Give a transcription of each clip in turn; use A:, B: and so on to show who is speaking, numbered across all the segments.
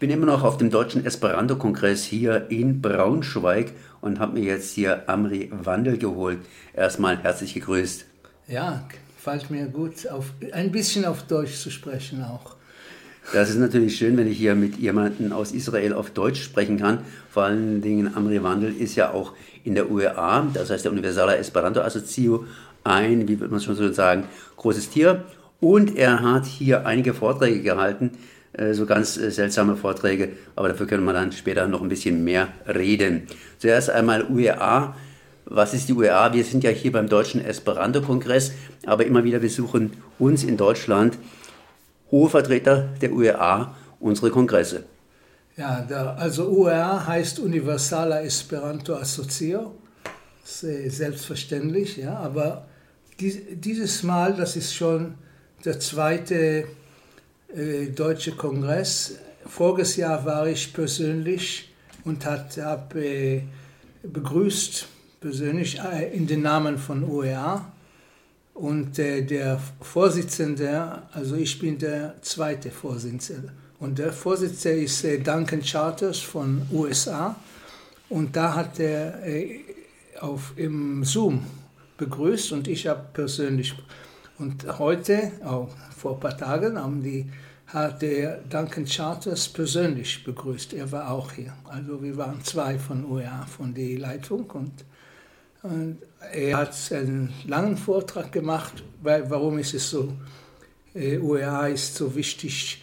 A: bin immer noch auf dem deutschen Esperanto-Kongress hier in Braunschweig und habe mir jetzt hier Amri Wandel geholt. Erstmal herzlich gegrüßt.
B: Ja, fällt mir gut, auf, ein bisschen auf Deutsch zu sprechen auch.
A: Das ist natürlich schön, wenn ich hier mit jemandem aus Israel auf Deutsch sprechen kann. Vor allen Dingen Amri Wandel ist ja auch in der UEA, das heißt der Universala Esperanto Associo, ein, wie würde man schon so sagen, großes Tier. Und er hat hier einige Vorträge gehalten, so ganz äh, seltsame Vorträge, aber dafür können wir dann später noch ein bisschen mehr reden. Zuerst einmal UEA. Was ist die UEA? Wir sind ja hier beim Deutschen Esperanto-Kongress, aber immer wieder besuchen uns in Deutschland hohe Vertreter der UEA unsere Kongresse.
B: Ja, der, also UEA heißt Universala Esperanto Associo, selbstverständlich, ja, aber dies, dieses Mal, das ist schon der zweite äh, Deutsche Kongress. Voriges Jahr war ich persönlich und habe äh, begrüßt, persönlich äh, in den Namen von UEA. Und äh, der Vorsitzende, also ich bin der zweite Vorsitzende. Und der Vorsitzende ist äh, Duncan Charters von USA. Und da hat er äh, auf, im Zoom begrüßt und ich habe persönlich. Und heute, auch vor ein paar Tagen, haben die, hat der Duncan Charters persönlich begrüßt. Er war auch hier. Also wir waren zwei von UEA, von der Leitung. Und, und er hat einen langen Vortrag gemacht, weil, warum ist es so, äh, UEA ist so wichtig,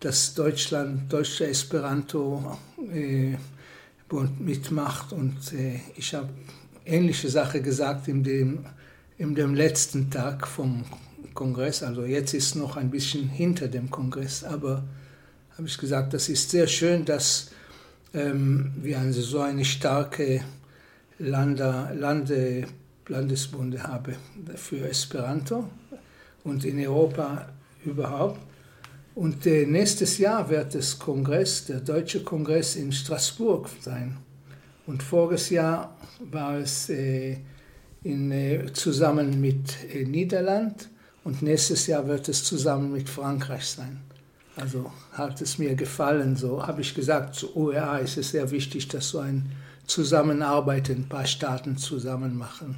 B: dass Deutschland, deutsche Esperanto äh, mitmacht. Und äh, ich habe ähnliche Sache gesagt in dem, in dem letzten Tag vom Kongress. Also jetzt ist noch ein bisschen hinter dem Kongress, aber habe ich gesagt, das ist sehr schön, dass ähm, wir eine, so eine starke Lande, Lande, Landesbunde haben für Esperanto und in Europa überhaupt. Und äh, nächstes Jahr wird das Kongress, der Deutsche Kongress in Straßburg sein. Und voriges Jahr war es äh, in, äh, zusammen mit äh, Niederland und nächstes Jahr wird es zusammen mit Frankreich sein. Also hat es mir gefallen, so habe ich gesagt, zu OEA ist es sehr wichtig, dass so ein Zusammenarbeit ein paar Staaten zusammen machen.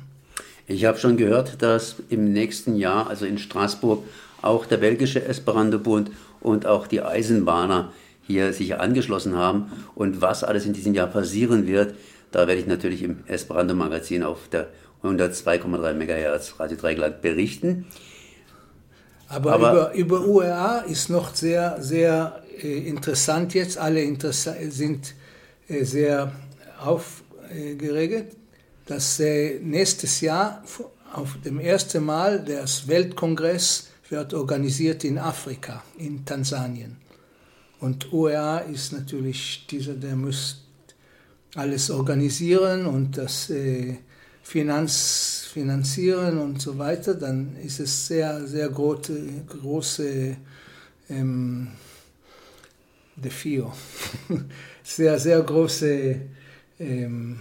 A: Ich habe schon gehört, dass im nächsten Jahr, also in Straßburg, auch der belgische Esperanto-Bund und auch die Eisenbahner hier sich angeschlossen haben. Und was alles in diesem Jahr passieren wird, da werde ich natürlich im Esperanto-Magazin auf der 102,3 MHz Radio Dreigland berichten.
B: Aber, Aber über, über UEA ist noch sehr, sehr äh, interessant jetzt. Alle Interessa sind äh, sehr aufgeregt, dass äh, nächstes Jahr auf dem ersten Mal das Weltkongress wird organisiert in Afrika, in Tansanien. Und UEA ist natürlich dieser, der muss alles organisieren und das äh, Finanz, finanzieren und so weiter, dann ist es sehr, sehr große, große ähm, Defio, sehr, sehr große ähm,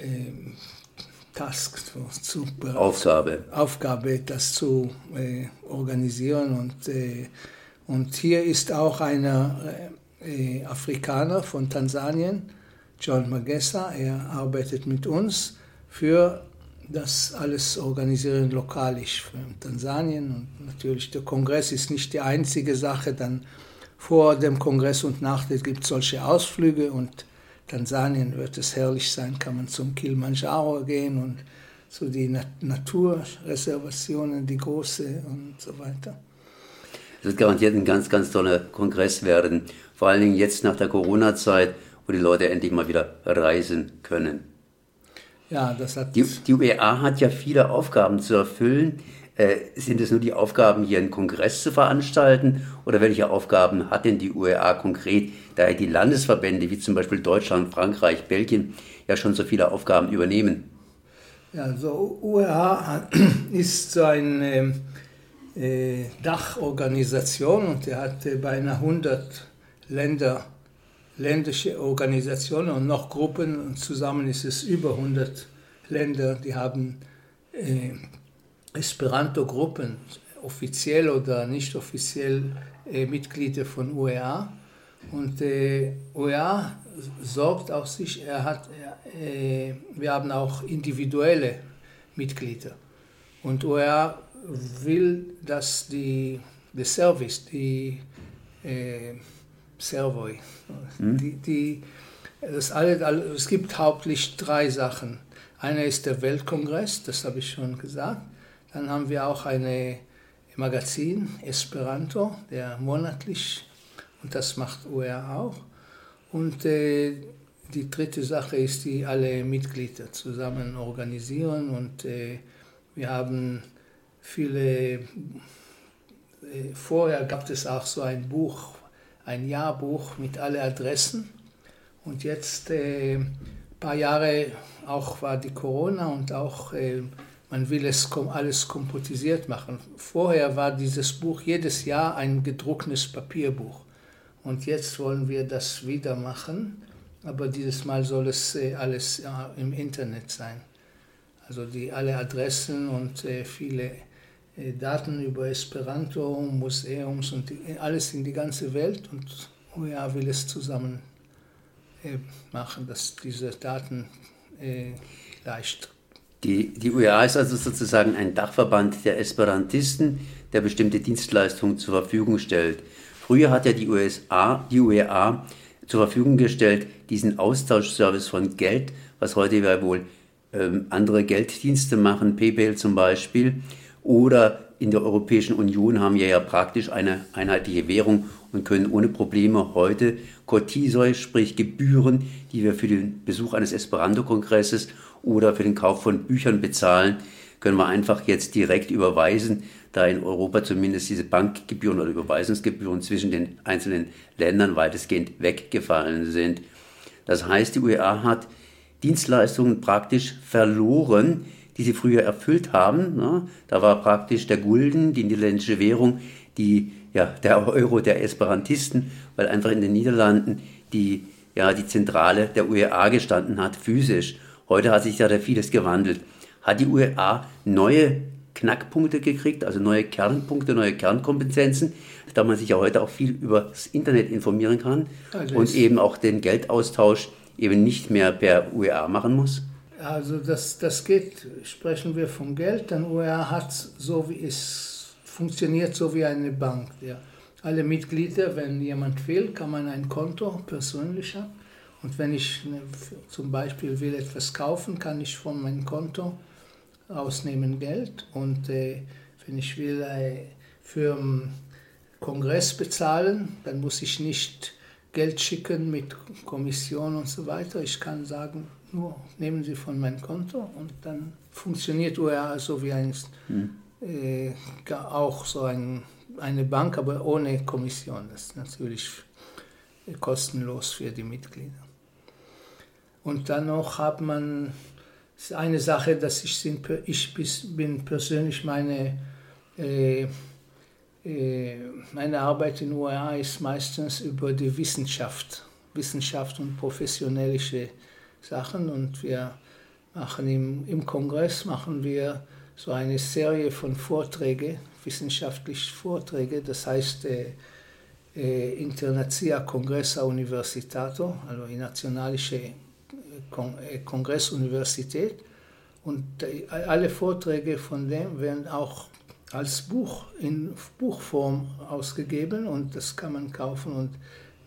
B: ähm, Task, zu,
A: Aufgabe.
B: Aufgabe, das zu äh, organisieren. Und, äh, und hier ist auch einer äh, Afrikaner von Tansanien, John Magessa, er arbeitet mit uns für das alles organisieren lokalisch für Tansanien. Und natürlich der Kongress ist nicht die einzige Sache. Dann vor dem Kongress und nach gibt es solche Ausflüge und Tansanien wird es herrlich sein, kann man zum Kilimanjaro gehen und zu den Naturreservationen, die große und so weiter.
A: Es wird garantiert ein ganz, ganz toller Kongress werden. Vor allen Dingen jetzt nach der Corona-Zeit, wo die Leute endlich mal wieder reisen können.
B: Ja, das hat.
A: Die, die UEA hat ja viele Aufgaben zu erfüllen. Äh, sind es nur die Aufgaben, hier einen Kongress zu veranstalten? Oder welche Aufgaben hat denn die UEA konkret, da die Landesverbände wie zum Beispiel Deutschland, Frankreich, Belgien ja schon so viele Aufgaben übernehmen?
B: Ja, also UEA ist so eine äh, Dachorganisation und er hat äh, beinahe 100 Länder ländliche Organisationen und noch Gruppen und zusammen ist es über 100 Länder, die haben äh, Esperanto-Gruppen, offiziell oder nicht offiziell äh, Mitglieder von UEA. Und äh, OER sorgt auch sich, er hat, äh, wir haben auch individuelle Mitglieder. Und OER will, dass die, der Service, die äh, Servoi, mhm. die, die, das alle, es gibt hauptsächlich drei Sachen. Einer ist der Weltkongress, das habe ich schon gesagt. Dann haben wir auch ein Magazin, Esperanto, der monatlich, und das macht OER auch. Und äh, die dritte Sache ist, die alle Mitglieder zusammen organisieren. Und äh, wir haben viele, äh, vorher gab es auch so ein Buch, ein Jahrbuch mit allen Adressen. Und jetzt, äh, ein paar Jahre, auch war die Corona und auch äh, man will es alles komputisiert machen. Vorher war dieses Buch jedes Jahr ein gedrucktes Papierbuch. Und jetzt wollen wir das wieder machen, aber dieses Mal soll es äh, alles im Internet sein. Also die alle Adressen und äh, viele äh, Daten über Esperanto, Museums und alles in die ganze Welt. Und OER will es zusammen machen, dass diese Daten leicht
A: die, die UEA ist also sozusagen ein Dachverband der Esperantisten, der bestimmte Dienstleistungen zur Verfügung stellt. Früher hat ja die, USA, die UEA zur Verfügung gestellt, diesen Austauschservice von Geld, was heute ja wohl ähm, andere Gelddienste machen, PayPal zum Beispiel. Oder in der Europäischen Union haben wir ja praktisch eine einheitliche Währung und können ohne Probleme heute Cotisoi, sprich Gebühren, die wir für den Besuch eines Esperanto-Kongresses oder für den Kauf von Büchern bezahlen, können wir einfach jetzt direkt überweisen, da in Europa zumindest diese Bankgebühren oder Überweisungsgebühren zwischen den einzelnen Ländern weitestgehend weggefallen sind. Das heißt, die UEA hat Dienstleistungen praktisch verloren, die sie früher erfüllt haben. Ne? Da war praktisch der Gulden, die niederländische Währung, die, ja, der Euro der Esperantisten, weil einfach in den Niederlanden die, ja, die Zentrale der UEA gestanden hat, physisch. Heute hat sich ja da vieles gewandelt. Hat die UEA neue Knackpunkte gekriegt, also neue Kernpunkte, neue Kernkompetenzen, da man sich ja heute auch viel über das Internet informieren kann also und eben auch den Geldaustausch eben nicht mehr per UEA machen muss?
B: Also das, das geht, sprechen wir vom Geld, dann UEA hat so wie es funktioniert, so wie eine Bank. Ja. Alle Mitglieder, wenn jemand will, kann man ein Konto persönlich haben und wenn ich ne, zum Beispiel will etwas kaufen, kann ich von meinem Konto ausnehmen Geld. Und äh, wenn ich will äh, für einen Kongress bezahlen, dann muss ich nicht Geld schicken mit Kommission und so weiter. Ich kann sagen, nur nehmen Sie von meinem Konto und dann funktioniert OER so wie ein, hm. äh, auch so ein, eine Bank, aber ohne Kommission. Das ist natürlich kostenlos für die Mitglieder. Und dann noch hat man eine Sache, dass ich, ich bin persönlich meine, äh, äh, meine Arbeit in UEA ist meistens über die Wissenschaft, Wissenschaft und professionelle Sachen und wir machen im, im Kongress machen wir so eine Serie von Vorträgen, wissenschaftliche Vorträge, das heißt äh, äh, Internazia Congressa Universitato, also die nationalische äh, Kongressuniversität. Und alle Vorträge von dem werden auch als Buch in Buchform ausgegeben und das kann man kaufen und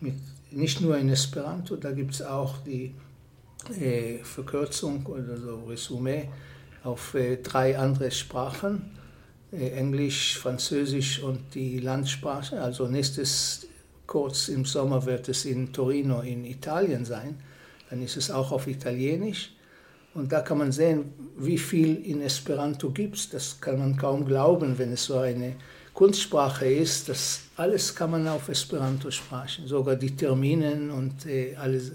B: mit, nicht nur in Esperanto, da gibt es auch die äh, Verkürzung oder so Resümee auf äh, drei andere Sprachen, äh, Englisch, Französisch und die Landsprache. Also nächstes kurz im Sommer wird es in Torino in Italien sein dann ist es auch auf Italienisch. Und da kann man sehen, wie viel in Esperanto gibt es. Das kann man kaum glauben, wenn es so eine Kunstsprache ist. Das alles kann man auf Esperanto sprechen, sogar die Terminen und alles.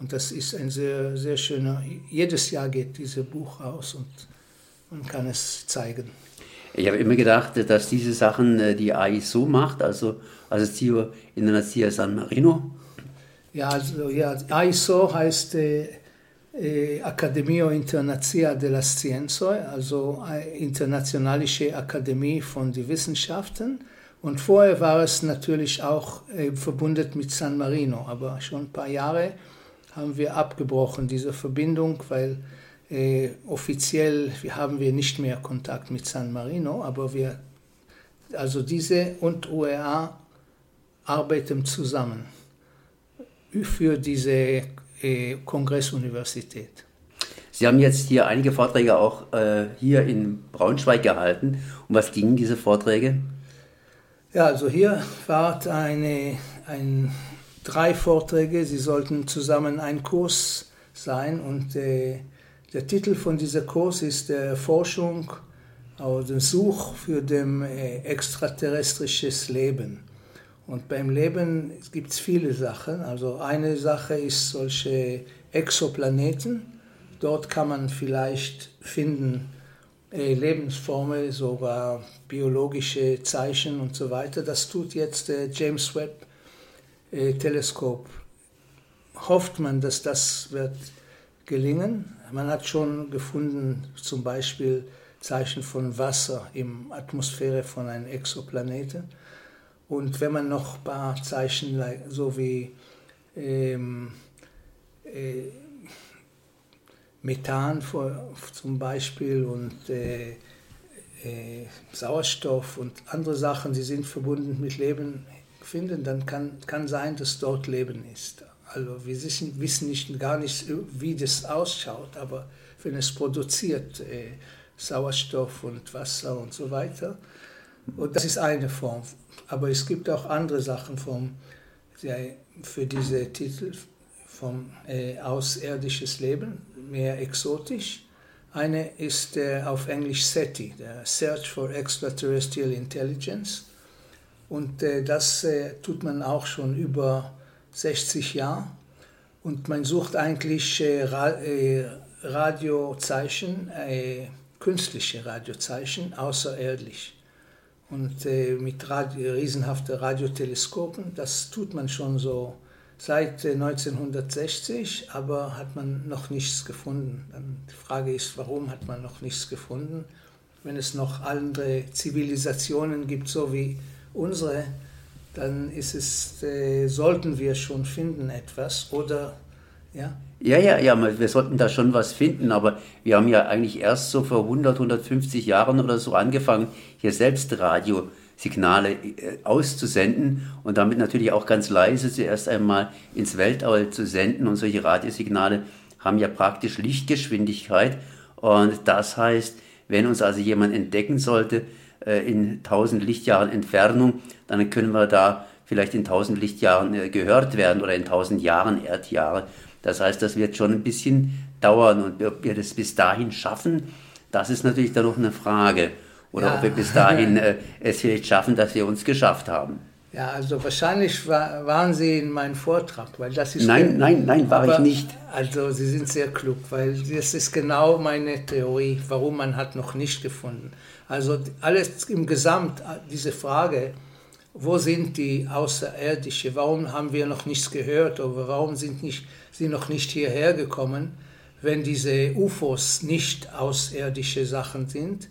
B: Und das ist ein sehr, sehr schöner, jedes Jahr geht dieses Buch aus und man kann es zeigen.
A: Ich habe immer gedacht, dass diese Sachen äh, die AI so macht, also Assistio Internazia San Marino,
B: ja, also ja, ISO heißt äh, äh, Accademia Internazia della Scienze, also äh, Internationalische Akademie von den Wissenschaften. Und vorher war es natürlich auch äh, verbunden mit San Marino, aber schon ein paar Jahre haben wir abgebrochen, diese Verbindung, weil äh, offiziell wir haben wir nicht mehr Kontakt mit San Marino, aber wir, also diese und UEA arbeiten zusammen für diese äh, Kongressuniversität.
A: Sie haben jetzt hier einige Vorträge auch äh, hier in Braunschweig gehalten. Um was gingen diese Vorträge?
B: Ja, also hier war eine, ein, drei Vorträge. Sie sollten zusammen ein Kurs sein und äh, der Titel von diesem Kurs ist äh, Forschung oder Such für dem äh, extraterrestrisches Leben. Und beim Leben gibt es viele Sachen. Also eine Sache ist solche Exoplaneten. Dort kann man vielleicht finden äh, Lebensformen, sogar biologische Zeichen und so weiter. Das tut jetzt der James Webb äh, Teleskop. Hofft man, dass das wird gelingen. Man hat schon gefunden, zum Beispiel Zeichen von Wasser im Atmosphäre von einem Exoplaneten. Und wenn man noch ein paar Zeichen, so wie ähm, äh, Methan vor, zum Beispiel und äh, äh, Sauerstoff und andere Sachen, die sind verbunden mit Leben finden, dann kann, kann sein, dass dort Leben ist. Also wir wissen, wissen nicht, gar nicht, wie das ausschaut, aber wenn es produziert, äh, Sauerstoff und Wasser und so weiter, und das ist eine Form. Aber es gibt auch andere Sachen vom, für diese Titel vom äh, außerirdisches Leben, mehr exotisch. Eine ist äh, auf Englisch SETI, der Search for Extraterrestrial Intelligence. Und äh, das äh, tut man auch schon über 60 Jahre. Und man sucht eigentlich äh, Ra äh, Radiozeichen, künstliche Radiozeichen, außerirdisch und äh, mit Radio, riesenhaften Radioteleskopen. Das tut man schon so seit äh, 1960, aber hat man noch nichts gefunden. Dann die Frage ist, warum hat man noch nichts gefunden? Wenn es noch andere Zivilisationen gibt, so wie unsere, dann ist es, äh, sollten wir schon finden etwas oder ja.
A: Ja, ja, ja, wir sollten da schon was finden, aber wir haben ja eigentlich erst so vor 100, 150 Jahren oder so angefangen, hier selbst Radiosignale äh, auszusenden und damit natürlich auch ganz leise zuerst einmal ins Weltall zu senden. Und solche Radiosignale haben ja praktisch Lichtgeschwindigkeit. Und das heißt, wenn uns also jemand entdecken sollte in 1000 Lichtjahren Entfernung, dann können wir da vielleicht in 1000 Lichtjahren äh, gehört werden oder in 1000 Jahren Erdjahre. Das heißt, das wird schon ein bisschen dauern und ob wir das bis dahin schaffen, das ist natürlich dann noch eine Frage. Oder ja. ob wir bis dahin äh, es vielleicht schaffen, dass wir uns geschafft haben.
B: Ja, also wahrscheinlich war, waren Sie in meinem Vortrag, weil das ist...
A: Nein, nein, nein, war aber, ich nicht.
B: Also Sie sind sehr klug, weil das ist genau meine Theorie, warum man hat noch nicht gefunden. Also alles im Gesamt, diese Frage, wo sind die Außerirdische, warum haben wir noch nichts gehört oder warum sind nicht, sie noch nicht hierher gekommen, wenn diese UFOs nicht außerirdische Sachen sind.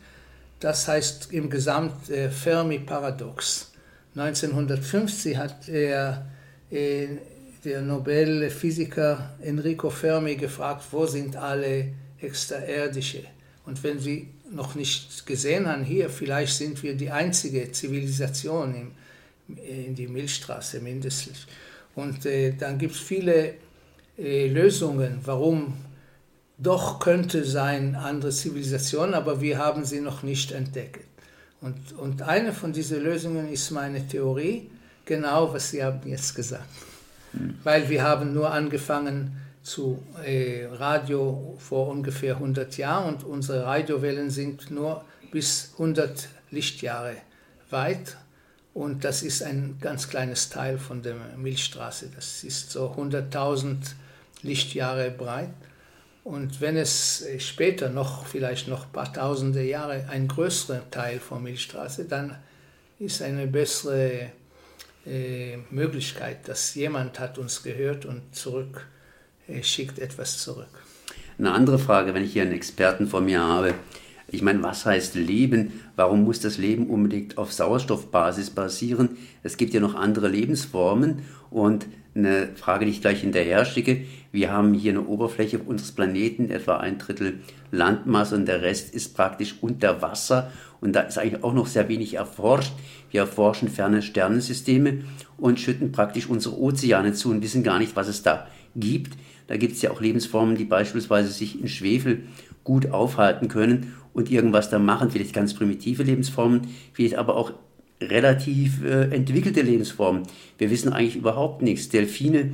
B: Das heißt im Gesamt äh, Fermi-Paradox. 1950 hat er, äh, der Nobelphysiker Enrico Fermi gefragt, wo sind alle Extrairdische? Und wenn sie noch nicht gesehen haben, hier, vielleicht sind wir die einzige Zivilisation im in die Milchstraße mindestens. Und äh, dann gibt es viele äh, Lösungen, warum doch könnte sein andere Zivilisation, aber wir haben sie noch nicht entdeckt. Und, und eine von diesen Lösungen ist meine Theorie, genau was Sie haben jetzt gesagt. Mhm. Weil wir haben nur angefangen zu äh, Radio vor ungefähr 100 Jahren und unsere Radiowellen sind nur bis 100 Lichtjahre weit und das ist ein ganz kleines Teil von der Milchstraße. Das ist so 100.000 Lichtjahre breit. Und wenn es später noch, vielleicht noch ein paar tausende Jahre, ein größerer Teil von Milchstraße, dann ist eine bessere äh, Möglichkeit, dass jemand hat uns gehört und zurück äh, schickt etwas zurück.
A: Eine andere Frage, wenn ich hier einen Experten vor mir habe, Ich meine, was heißt Leben? Warum muss das Leben unbedingt auf Sauerstoffbasis basieren? Es gibt ja noch andere Lebensformen und eine Frage, die ich gleich hinterher schicke. Wir haben hier eine Oberfläche unseres Planeten, etwa ein Drittel Landmasse und der Rest ist praktisch unter Wasser und da ist eigentlich auch noch sehr wenig erforscht. Wir erforschen ferne Sternensysteme und schütten praktisch unsere Ozeane zu und wissen gar nicht, was es da gibt. Da gibt es ja auch Lebensformen, die beispielsweise sich in Schwefel gut aufhalten können und irgendwas da machen, vielleicht ganz primitive Lebensformen, vielleicht aber auch relativ äh, entwickelte Lebensformen. Wir wissen eigentlich überhaupt nichts. Delfine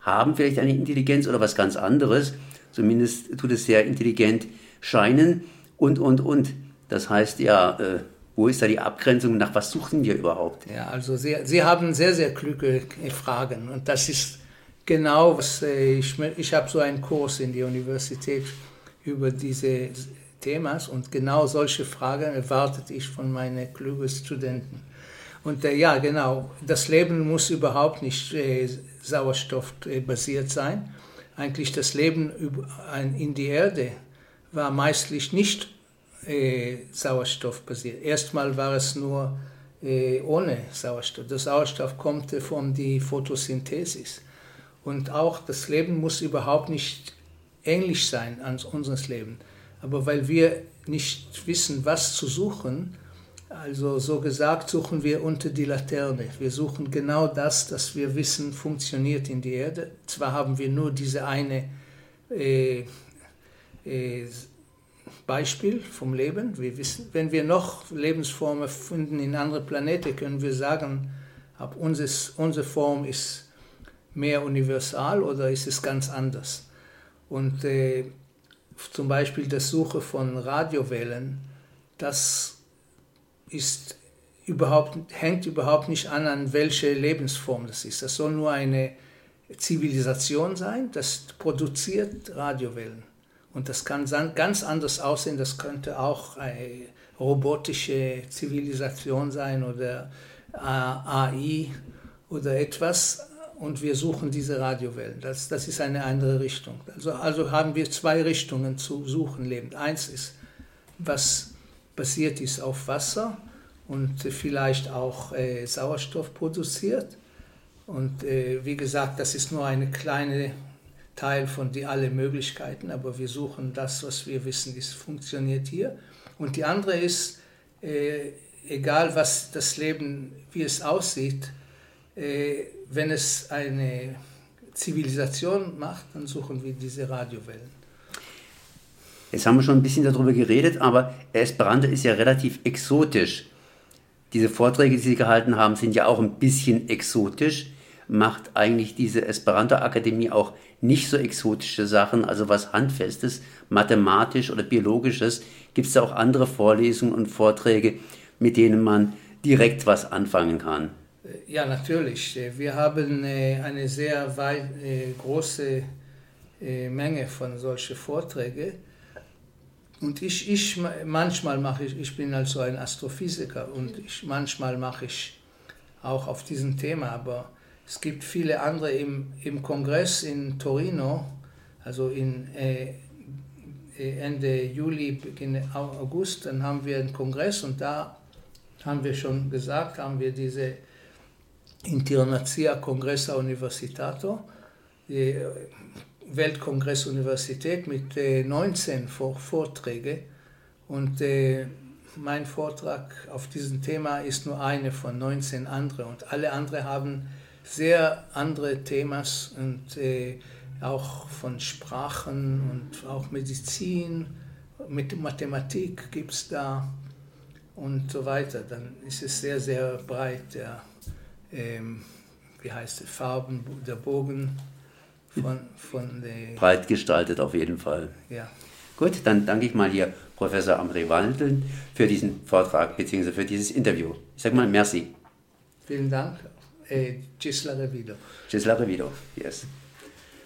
A: haben vielleicht eine Intelligenz oder was ganz anderes. Zumindest tut es sehr intelligent scheinen und, und, und. Das heißt ja, äh, wo ist da die Abgrenzung? Nach was suchen wir überhaupt?
B: Ja, also Sie, Sie haben sehr, sehr kluge Fragen. Und das ist genau, was äh, ich, ich habe so einen Kurs in der Universität über diese Themas und genau solche Fragen erwartet ich von meinen klugen Studenten. Und äh, ja, genau, das Leben muss überhaupt nicht äh, sauerstoffbasiert äh, sein. Eigentlich das Leben in die Erde war meistlich nicht äh, sauerstoffbasiert. Erstmal war es nur äh, ohne Sauerstoff. Der Sauerstoff kommt von der Photosynthesis. Und auch das Leben muss überhaupt nicht ähnlich sein an unseres Leben. Aber weil wir nicht wissen, was zu suchen, also so gesagt, suchen wir unter die Laterne. Wir suchen genau das, das wir wissen, funktioniert in der Erde. Zwar haben wir nur diese eine äh, äh, Beispiel vom Leben. Wir wissen, wenn wir noch Lebensformen finden in anderen Planeten, können wir sagen, ob unseres, unsere Form ist mehr universal oder ist es ganz anders. Und äh, zum Beispiel das Suche von Radiowellen, das ist überhaupt, hängt überhaupt nicht an, an welche Lebensform das ist. Das soll nur eine Zivilisation sein, das produziert Radiowellen. Und das kann ganz anders aussehen, das könnte auch eine robotische Zivilisation sein oder AI oder etwas. Und wir suchen diese Radiowellen. Das, das ist eine andere Richtung. Also, also haben wir zwei Richtungen zu suchen lebend. Eins ist, was basiert ist auf Wasser und vielleicht auch äh, Sauerstoff produziert. Und äh, wie gesagt, das ist nur ein kleiner Teil von die alle Möglichkeiten, aber wir suchen das, was wir wissen, ist funktioniert hier. Und die andere ist, äh, egal was das Leben, wie es aussieht, wenn es eine Zivilisation macht, dann suchen wir diese Radiowellen.
A: Jetzt haben wir schon ein bisschen darüber geredet, aber Esperanto ist ja relativ exotisch. Diese Vorträge, die Sie gehalten haben, sind ja auch ein bisschen exotisch. Macht eigentlich diese Esperanto-Akademie auch nicht so exotische Sachen, also was Handfestes, mathematisch oder biologisches? Gibt es da auch andere Vorlesungen und Vorträge, mit denen man direkt was anfangen kann?
B: Ja, natürlich. Wir haben äh, eine sehr weit, äh, große äh, Menge von solchen Vorträgen. Und ich, ich manchmal mache ich, ich bin also ein Astrophysiker und ich, manchmal mache ich auch auf diesem Thema, aber es gibt viele andere im, im Kongress in Torino, also in äh, äh Ende Juli, Beginn August, dann haben wir einen Kongress und da haben wir schon gesagt, haben wir diese Internazia Congressa Universitato, die Weltkongress-Universität mit äh, 19 Vorträgen und äh, mein Vortrag auf diesem Thema ist nur eine von 19 anderen und alle anderen haben sehr andere Themas und auch von Sprachen und auch Medizin, mit Mathematik gibt es da und so weiter. Dann ist es sehr, sehr breit, der, ähm, wie heißt es, Farben, der Bogen
A: von, von Breit gestaltet auf jeden Fall.
B: Ja.
A: Gut, dann danke ich mal hier Professor Amri Wandeln für diesen Vortrag bzw. für dieses Interview. Ich sage mal merci.
B: Vielen Dank. Eh, Cisla Revido.
A: Cisla Revido, yes.